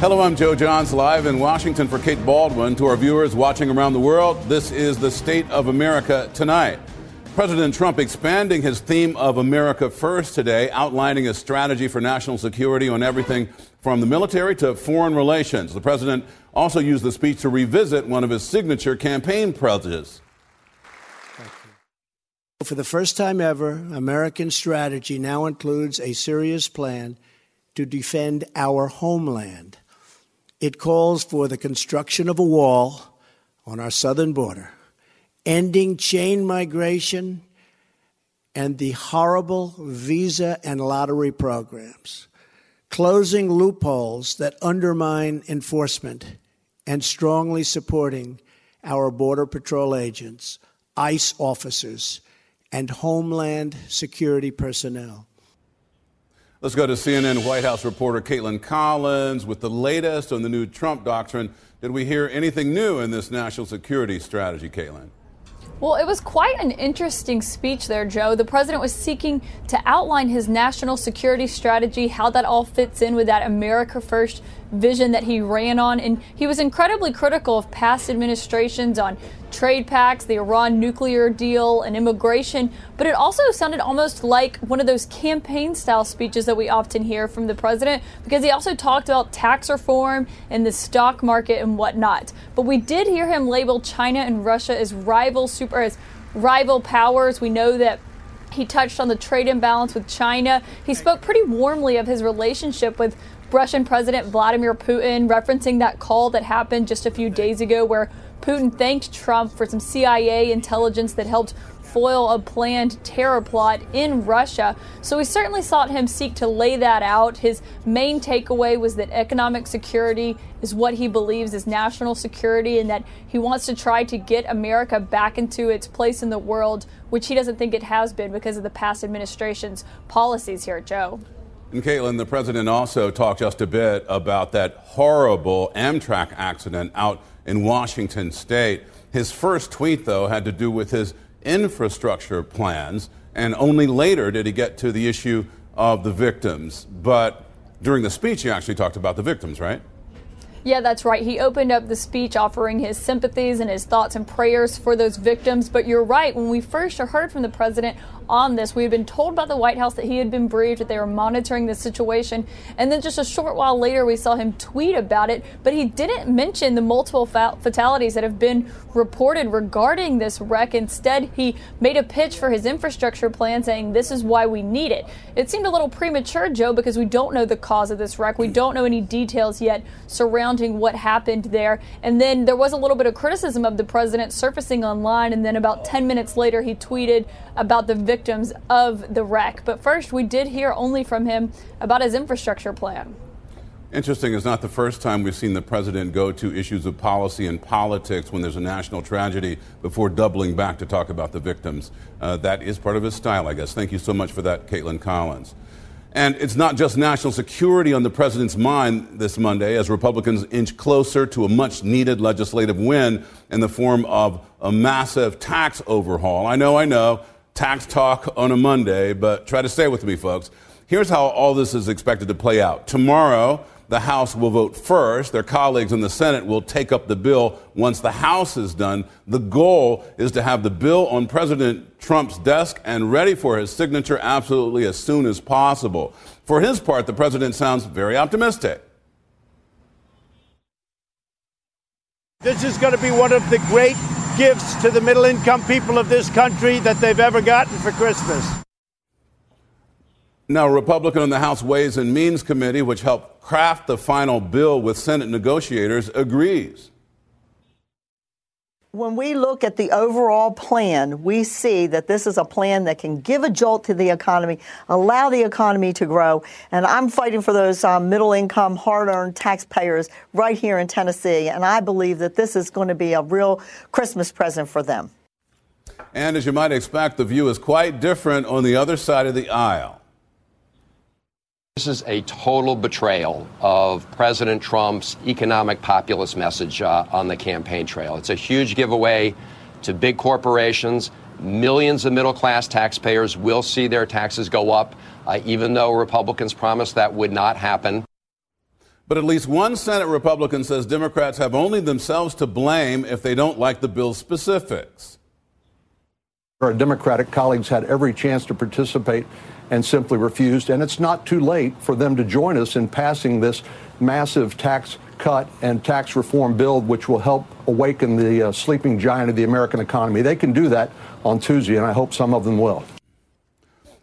Hello, I'm Joe Johns, live in Washington for Kate Bolduan. To our viewers watching around the world, this is the State of America tonight. President Trump expanding his theme of America First today, outlining a strategy for national security on everything from the military to foreign relations. The president also used the speech to revisit one of his signature campaign pledges. For the first time ever, American strategy now includes a serious plan to defend our homeland. It calls for the construction of a wall on our southern border, ending chain migration and the horrible visa and lottery programs, closing loopholes that undermine enforcement, and strongly supporting our Border Patrol agents, ICE officers, and Homeland Security personnel. Let's go to CNN White House reporter Kaitlan Collins with the latest on the new Trump doctrine. Did we hear anything new in this national security strategy, Kaitlan? Well, it was quite an interesting speech there, Joe. The president was seeking to outline his national security strategy, how that all fits in with that America First vision that he ran on. And he was incredibly critical of past administrations on trade pacts, the Iran nuclear deal, and immigration. But it also sounded almost like one of those campaign style speeches that we often hear from the president because he also talked about tax reform and the stock market and whatnot. But we did hear him label China and Russia as rival super as rival powers. We know that he touched on the trade imbalance with China. He spoke pretty warmly of his relationship with Russian President Vladimir Putin, referencing that call that happened just a few days ago where Putin thanked Trump for some CIA intelligence that helped foil a planned terror plot in Russia. So we certainly saw him seek to lay that out. His main takeaway was that economic security is what he believes is national security and that he wants to try to get America back into its place in the world, which he doesn't think it has been because of the past administration's policies here, Joe. And Kaitlan, the president also talked just a bit about that horrible Amtrak accident out in Washington state. His first tweet, though, had to do with his infrastructure plans, and only later did he get to the issue of the victims. But during the speech, he actually talked about the victims, right? Yeah, that's right. He opened up the speech offering his sympathies and his thoughts and prayers for those victims. But you're right. When we first heard from the president on this, we had been told by the White House that he had been briefed, that they were monitoring the situation. And then just a short while later, we saw him tweet about it. But he didn't mention the multiple fatalities that have been reported regarding this wreck. Instead, he made a pitch for his infrastructure plan saying, This is why we need it. It seemed a little premature, Joe, because we don't know the cause of this wreck. We don't know any details yet surrounding what happened there. And then there was a little bit of criticism of the president surfacing online. And then about 10 minutes later, he tweeted about the victims of the wreck. But first, we did hear only from him about his infrastructure plan. Interesting, it's not the first time we've seen the president go to issues of policy and politics when there's a national tragedy before doubling back to talk about the victims. Uh, that is part of his style, I guess. Thank you so much for that, Kaitlan Collins. And it's not just national security on the president's mind this Monday as Republicans inch closer to a much needed legislative win in the form of a massive tax overhaul. I know, I know, tax talk on a Monday, but try to stay with me, folks. Here's how all this is expected to play out. Tomorrow, the House will vote first. Their colleagues in the Senate will take up the bill once the House is done. The goal is to have the bill on President Trump's desk and ready for his signature absolutely as soon as possible. For his part, the president sounds very optimistic. This is going to be one of the great gifts to the middle income people of this country that they've ever gotten for Christmas. Now, a Republican on the House Ways and Means Committee, which helped craft the final bill with Senate negotiators, agrees. When we look at the overall plan, we see that this is a plan that can give a jolt to the economy, allow the economy to grow. And I'm fighting for those um, middle income, hard earned taxpayers right here in Tennessee. And I believe that this is going to be a real Christmas present for them. And as you might expect, the view is quite different on the other side of the aisle. This is a total betrayal of President Trump's economic populist message uh, on the campaign trail. It's a huge giveaway to big corporations. Millions of middle class taxpayers will see their taxes go up, uh, even though Republicans promised that would not happen. But at least one Senate Republican says Democrats have only themselves to blame if they don't like the bill's specifics. Our Democratic colleagues had every chance to participate and simply refused. And it's not too late for them to join us in passing this massive tax cut and tax reform bill, which will help awaken the uh, sleeping giant of the American economy. They can do that on Tuesday, and I hope some of them will.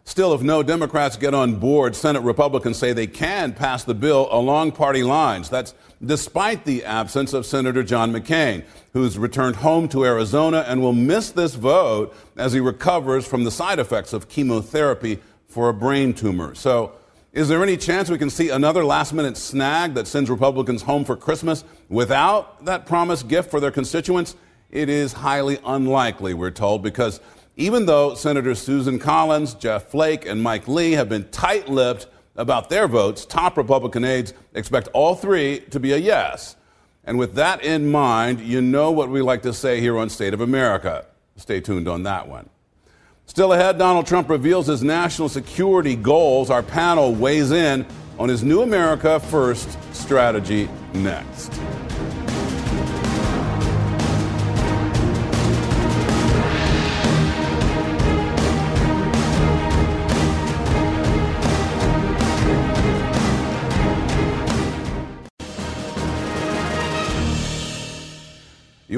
Still, if no Democrats get on board, Senate Republicans say they can pass the bill along party lines. That's despite the absence of Senator John McCain, who's returned home to Arizona and will miss this vote as he recovers from the side effects of chemotherapy for a brain tumor. So, is there any chance we can see another last minute snag that sends Republicans home for Christmas without that promised gift for their constituents? It is highly unlikely, we're told, because even though Senators Susan Collins, Jeff Flake, and Mike Lee have been tight lipped about their votes, top Republican aides expect all three to be a yes. And with that in mind, you know what we like to say here on State of America. Stay tuned on that one. Still ahead, Donald Trump reveals his national security goals. Our panel weighs in on his new America First strategy next.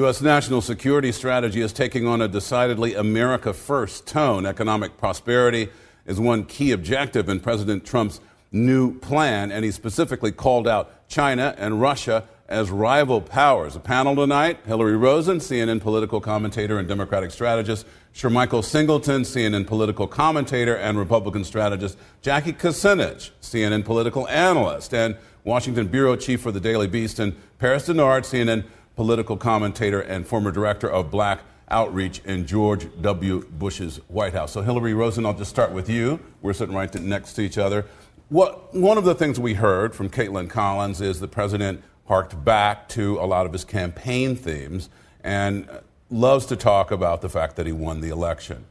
U.S. national security strategy is taking on a decidedly America first tone. Economic prosperity is one key objective in President Trump's new plan, and he specifically called out China and Russia as rival powers. A panel tonight Hillary Rosen, CNN political commentator and Democratic strategist, Shermichael Singleton, CNN political commentator and Republican strategist, Jackie Kucinich, CNN political analyst, and Washington bureau chief for the Daily Beast, and Paris Dennard, CNN political commentator and former director of black outreach in George W. Bush's White House. So, Hillary Rosen, I'll just start with you. We're sitting right next to each other. What, one of the things we heard from Kaitlan Collins is the president harked back to a lot of his campaign themes and loves to talk about the fact that he won the election.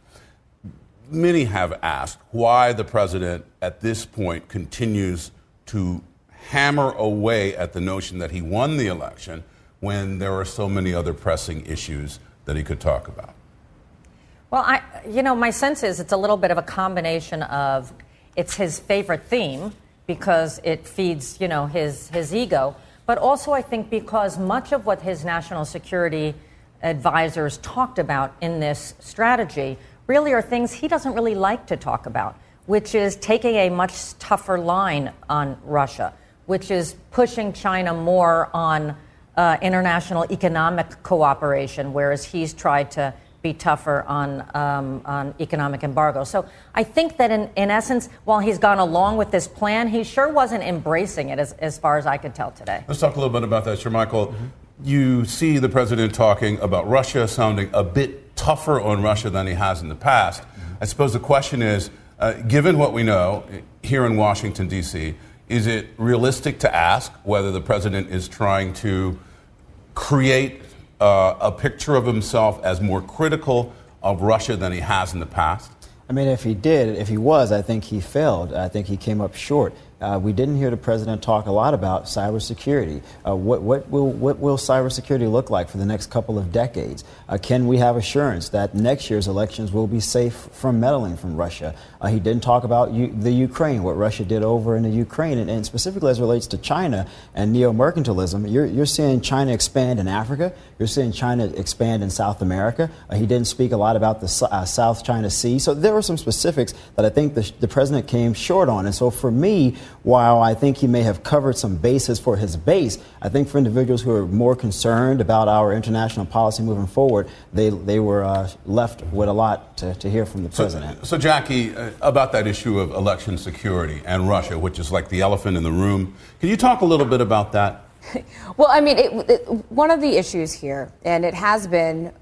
Many have asked why the president at this point continues to hammer away at the notion that he won the election when there are so many other pressing issues that he could talk about? Well, I, you know, my sense is it's a little bit of a combination of it's his favorite theme because it feeds, you know, his, his ego, but also I think because much of what his national security advisors talked about in this strategy really are things he doesn't really like to talk about, which is taking a much tougher line on Russia, which is pushing China more on uh, international economic cooperation, whereas he's tried to be tougher on, um, on economic embargo. So I think that in, in essence, while he's gone along with this plan, he sure wasn't embracing it as, as far as I could tell today. Let's talk a little bit about that, Shermichael. Mm-hmm. You see the president talking about Russia, sounding a bit tougher on Russia than he has in the past. Mm-hmm. I suppose the question is uh, given what we know here in Washington, D.C., is it realistic to ask whether the president is trying to create uh, a picture of himself as more critical of Russia than he has in the past? I mean, if he did, if he was, I think he failed. I think he came up short. Uh, we didn't hear the president talk a lot about cybersecurity. Uh, what, what, will, what will cybersecurity look like for the next couple of decades? Uh, can we have assurance that next year's elections will be safe from meddling from Russia? Uh, he didn't talk about U- the Ukraine, what Russia did over in the Ukraine, and, and specifically as relates to China and neo mercantilism. You're, you're seeing China expand in Africa, you're seeing China expand in South America. Uh, he didn't speak a lot about the uh, South China Sea. So there were some specifics that I think the, the president came short on. And so for me, while I think he may have covered some bases for his base, I think for individuals who are more concerned about our international policy moving forward, they, they were uh, left with a lot to, to hear from the president. So, so Jackie, uh, about that issue of election security and Russia, which is like the elephant in the room, can you talk a little bit about that? well, I mean, it, it, one of the issues here, and it has been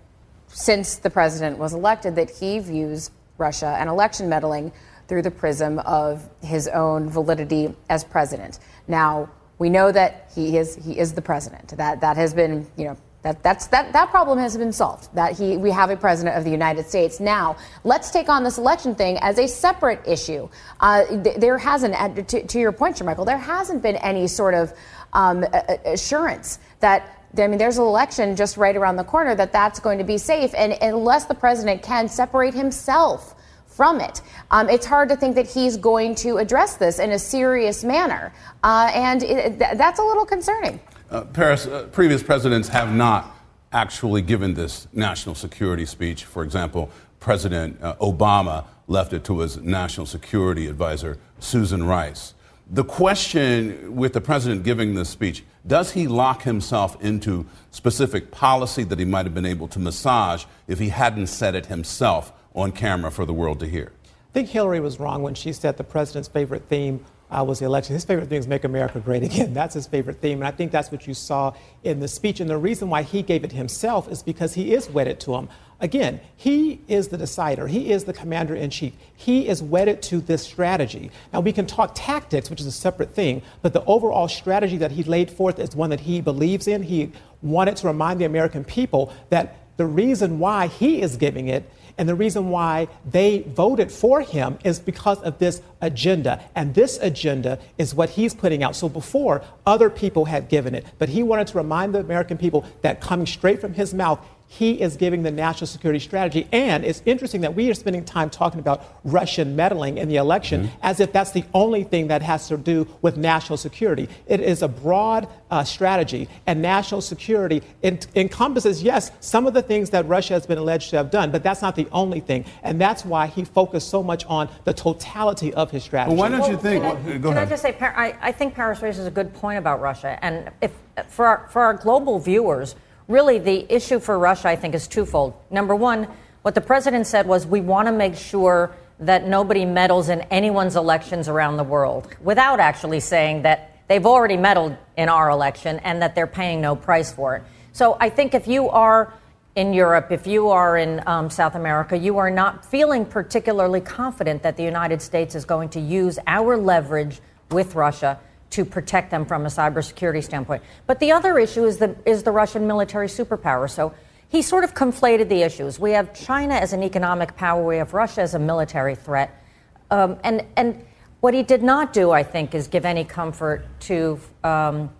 since the president was elected, that he views Russia and election meddling through the prism of his own validity as president. Now, we know that he is he is the president. That that has been you know That, that's, that, that problem has been solved, that he, we have a president of the United States. Now, let's take on this election thing as a separate issue. Uh, th- there hasn't, to, to, your point, Michael, there hasn't been any sort of um, assurance that I mean, there's an election just right around the corner that that's going to be safe. And unless the president can separate himself from it, um, it's hard to think that he's going to address this in a serious manner. Uh, and it, th- that's a little concerning. Uh, Paris, uh, previous presidents have not actually given this national security speech. For example, President uh, Obama left it to his national security advisor, Susan Rice. The question with the president giving this speech does he lock himself into specific policy that he might have been able to massage if he hadn't said it himself on camera for the world to hear? I think Hillary was wrong when she said the president's favorite theme uh, was the election. His favorite thing is make America great again. That's his favorite theme. And I think that's what you saw in the speech. And the reason why he gave it himself is because he is wedded to him. Again, he is the decider. He is the commander in chief. He is wedded to this strategy. Now, we can talk tactics, which is a separate thing, but the overall strategy that he laid forth is one that he believes in. He wanted to remind the American people that the reason why he is giving it and the reason why they voted for him is because of this agenda. And this agenda is what he's putting out. So before, other people had given it. But he wanted to remind the American people that coming straight from his mouth, he is giving the national security strategy. And it's interesting that we are spending time talking about Russian meddling in the election mm-hmm. as if that's the only thing that has to do with national security. It is a broad uh, strategy, and national security encompasses, yes, some of the things that Russia has been alleged to have done, but that's not the only thing. And that's why he focused so much on the totality of his strategy. Well, why don't well, you think? Can, I, well, can I, just say, I, I think Paris raises a good point about Russia. And if for our, for our global viewers, really the issue for Russia, I think, is twofold. Number one, what the president said was we want to make sure that nobody meddles in anyone's elections around the world without actually saying that they've already meddled in our election and that they're paying no price for it. So I think if you are in Europe, if you are in um, South America, you are not feeling particularly confident that the United States is going to use our leverage with Russia to protect them from a cybersecurity standpoint. But the other issue is the, is the Russian military superpower. So he sort of conflated the issues. We have China as an economic power, we have Russia as a military threat. Um, and, and what he did not do, I think, is give any comfort to um,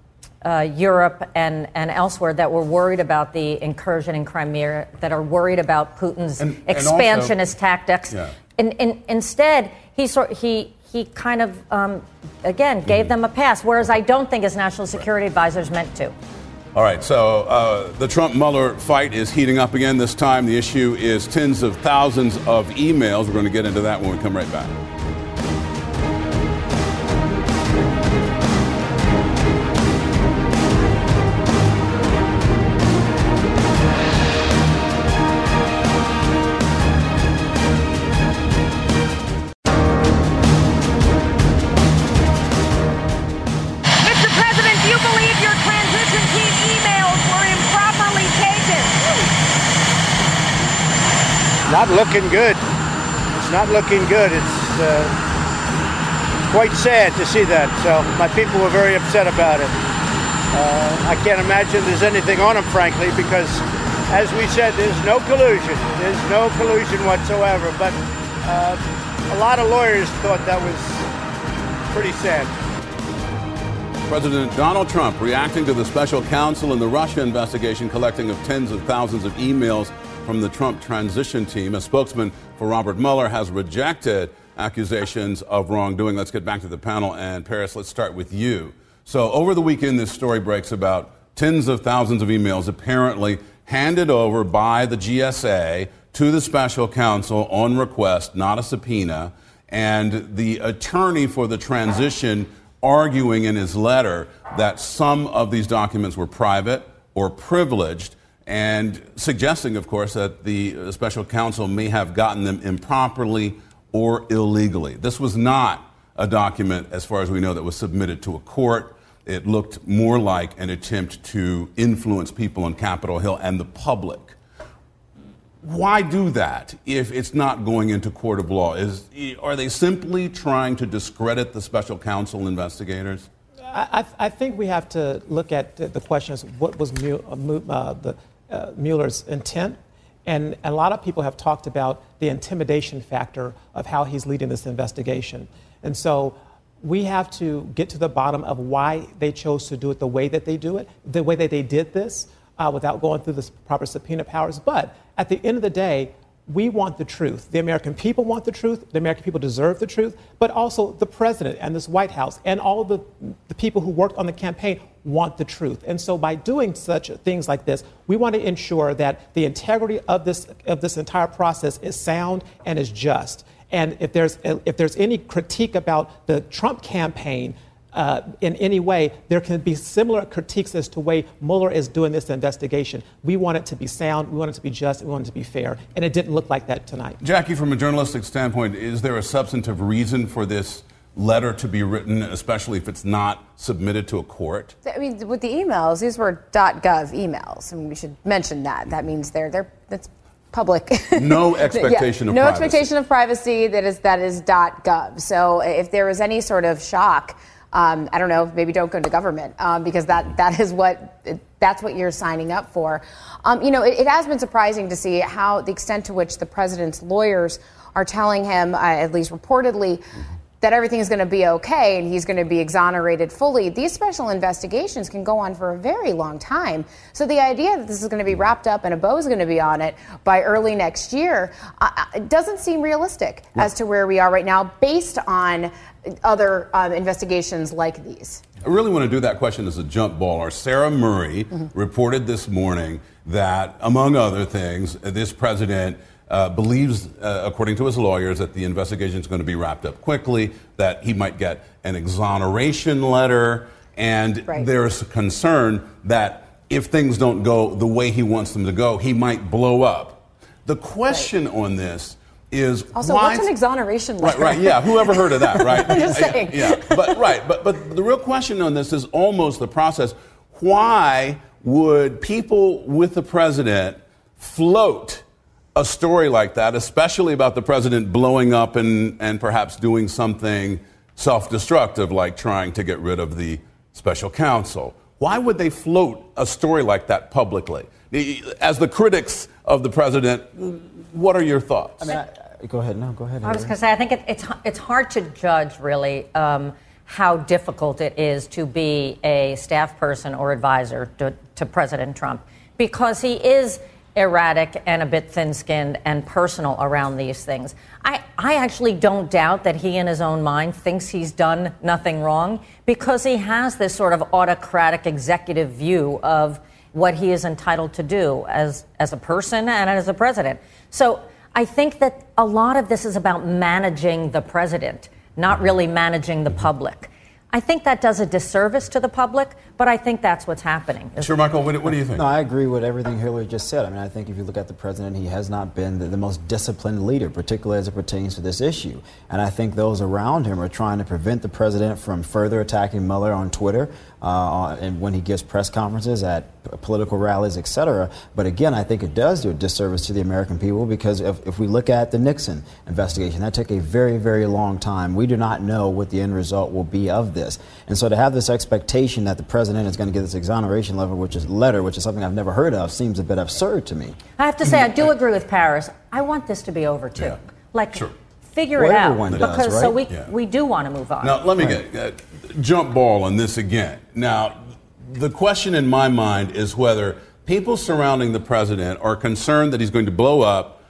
uh, Europe and, and elsewhere that were worried about the incursion in Crimea, that are worried about Putin's and, expansionist and also, tactics. Yeah. In, in, instead, he, sort, he, he kind of, um, again, gave mm-hmm. them a pass, whereas I don't think his national security right. advisors meant to. All right, so uh, the Trump Mueller fight is heating up again. This time, the issue is tens of thousands of emails. We're going to get into that when we come right back. Not looking good. It's not looking good. It's uh, quite sad to see that. So my people were very upset about it. Uh, I can't imagine there's anything on them, frankly, because as we said, there's no collusion. There's no collusion whatsoever. But uh, a lot of lawyers thought that was pretty sad. President Donald Trump reacting to the special counsel in the Russia investigation, collecting of tens of thousands of emails from the Trump transition team. A spokesman for Robert Mueller has rejected accusations of wrongdoing. Let's get back to the panel. And Paris, let's start with you. So, over the weekend, this story breaks about tens of thousands of emails apparently handed over by the GSA to the special counsel on request, not a subpoena. And the attorney for the transition arguing in his letter that some of these documents were private or privileged and suggesting, of course, that the special counsel may have gotten them improperly or illegally. This was not a document, as far as we know, that was submitted to a court. It looked more like an attempt to influence people on Capitol Hill and the public. Why do that if it's not going into court of law? Is, are they simply trying to discredit the special counsel investigators? I, I, think we have to look at the question as what was uh, uh, the, uh, Mueller's intent. And a lot of people have talked about the intimidation factor of how he's leading this investigation. And so we have to get to the bottom of why they chose to do it the way that they do it, the way that they did this uh, without going through the proper subpoena powers. But at the end of the day, we want the truth. The American people want the truth. The American people deserve the truth. But also the president and this White House and all the, the people who worked on the campaign want the truth. And so by doing such things like this, we want to ensure that the integrity of this, of this entire process is sound and is just. And if there's, if there's any critique about the Trump campaign, uh, in any way, there can be similar critiques as to way Mueller is doing this investigation. We want it to be sound, we want it to be just, we want it to be fair, and it didn't look like that tonight. Jackie, from a journalistic standpoint, is there a substantive reason for this letter to be written, especially if it's not submitted to a court? I mean, with the emails, these were .gov emails, and we should mention that. That means they're they're that's public. No expectation yeah, of no privacy. expectation of privacy. That is that is .gov. So if there was any sort of shock. Um, I don't know, maybe don't go to government um, because that, that is what that's what you're signing up for. Um, you know, it, it, has been surprising to see how the extent to which the president's lawyers are telling him, uh, at least reportedly, that everything is going to be okay and he's going to be exonerated fully. These special investigations can go on for a very long time. So the idea that this is going to be wrapped up and a bow is going to be on it by early next year uh, doesn't seem realistic right. as to where we are right now based on other um, investigations like these. I really want to do that question as a jump baller. Sarah Murray mm-hmm. reported this morning that, among other things, this president uh, believes, uh, according to his lawyers, that the investigation is going to be wrapped up quickly, that he might get an exoneration letter, and right. there's concern that if things don't go the way he wants them to go, he might blow up. The question right. on this is also what's an exoneration letter? Right, right, yeah. Whoever heard of that, right? I'm just saying. Yeah, yeah, but right, but but the real question on this is almost the process. Why would people with the president float a story like that, especially about the president blowing up and, and perhaps doing something self destructive, like trying to get rid of the special counsel. Why would they float a story like that publicly? As the critics of the president, what are your thoughts? I mean, I, go ahead. No, go ahead. I was going to say, I think it, it's, it's hard to judge, really. Um, how difficult it is to be a staff person or advisor to, to President Trump because he is erratic and a bit thin skinned and personal around these things. I, I actually don't doubt that he, in his own mind, thinks he's done nothing wrong because he has this sort of autocratic executive view of what he is entitled to do as, as a person and as a president. So I think that a lot of this is about managing the president, not really managing the public. I think that does a disservice to the public, but I think that's what's happening. Shermichael, what, what, do you think? No, I agree with everything Hillary just said. I mean, I think if you look at the president, he has not been the, the, most disciplined leader, particularly as it pertains to this issue. And I think those around him are trying to prevent the president from further attacking Mueller on Twitter uh, and when he gives press conferences at political rallies, etc. But again, I think it does do a disservice to the American people because if, if we look at the Nixon investigation, that took a very, very long time. We do not know what the end result will be of this. And so to have this expectation that the president is going to get this exoneration letter, which is letter, which is something I've never heard of, seems a bit absurd to me. I have to say, I do agree with Paris. I want this to be over too. Yeah. Like, sure. Figure well, it out does, because right? so we yeah. we do want to move on. Now, let me right. get uh, jump ball on this again. Now, the question in my mind is whether people surrounding the president are concerned that he's going to blow up,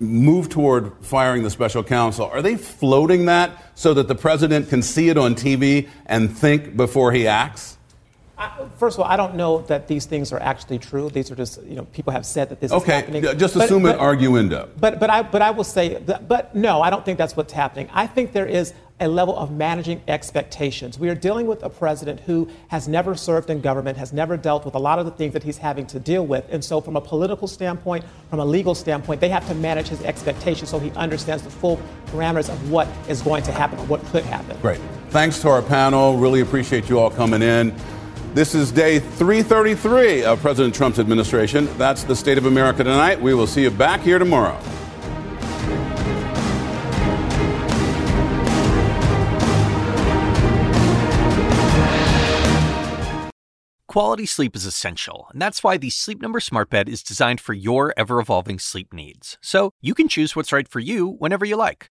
move toward firing the special counsel. Are they floating that so that the president can see it on TV and think before he acts? I, first of all, I don't know that these things are actually true. These are just, you know, people have said that this okay, is happening. Okay, just assume but, it arguendo. Uh. But, but, I, but I will say, that, but no, I don't think that's what's happening. I think there is a level of managing expectations. We are dealing with a president who has never served in government, has never dealt with a lot of the things that he's having to deal with. And so, from a political standpoint, from a legal standpoint, they have to manage his expectations so he understands the full parameters of what is going to happen or what could happen. Great. Thanks to our panel. Really appreciate you all coming in. This is day 333 of President Trump's administration. That's the state of America tonight. We will see you back here tomorrow. Quality sleep is essential, and that's why the Sleep Number Smart Bed is designed for your ever evolving sleep needs. So you can choose what's right for you whenever you like.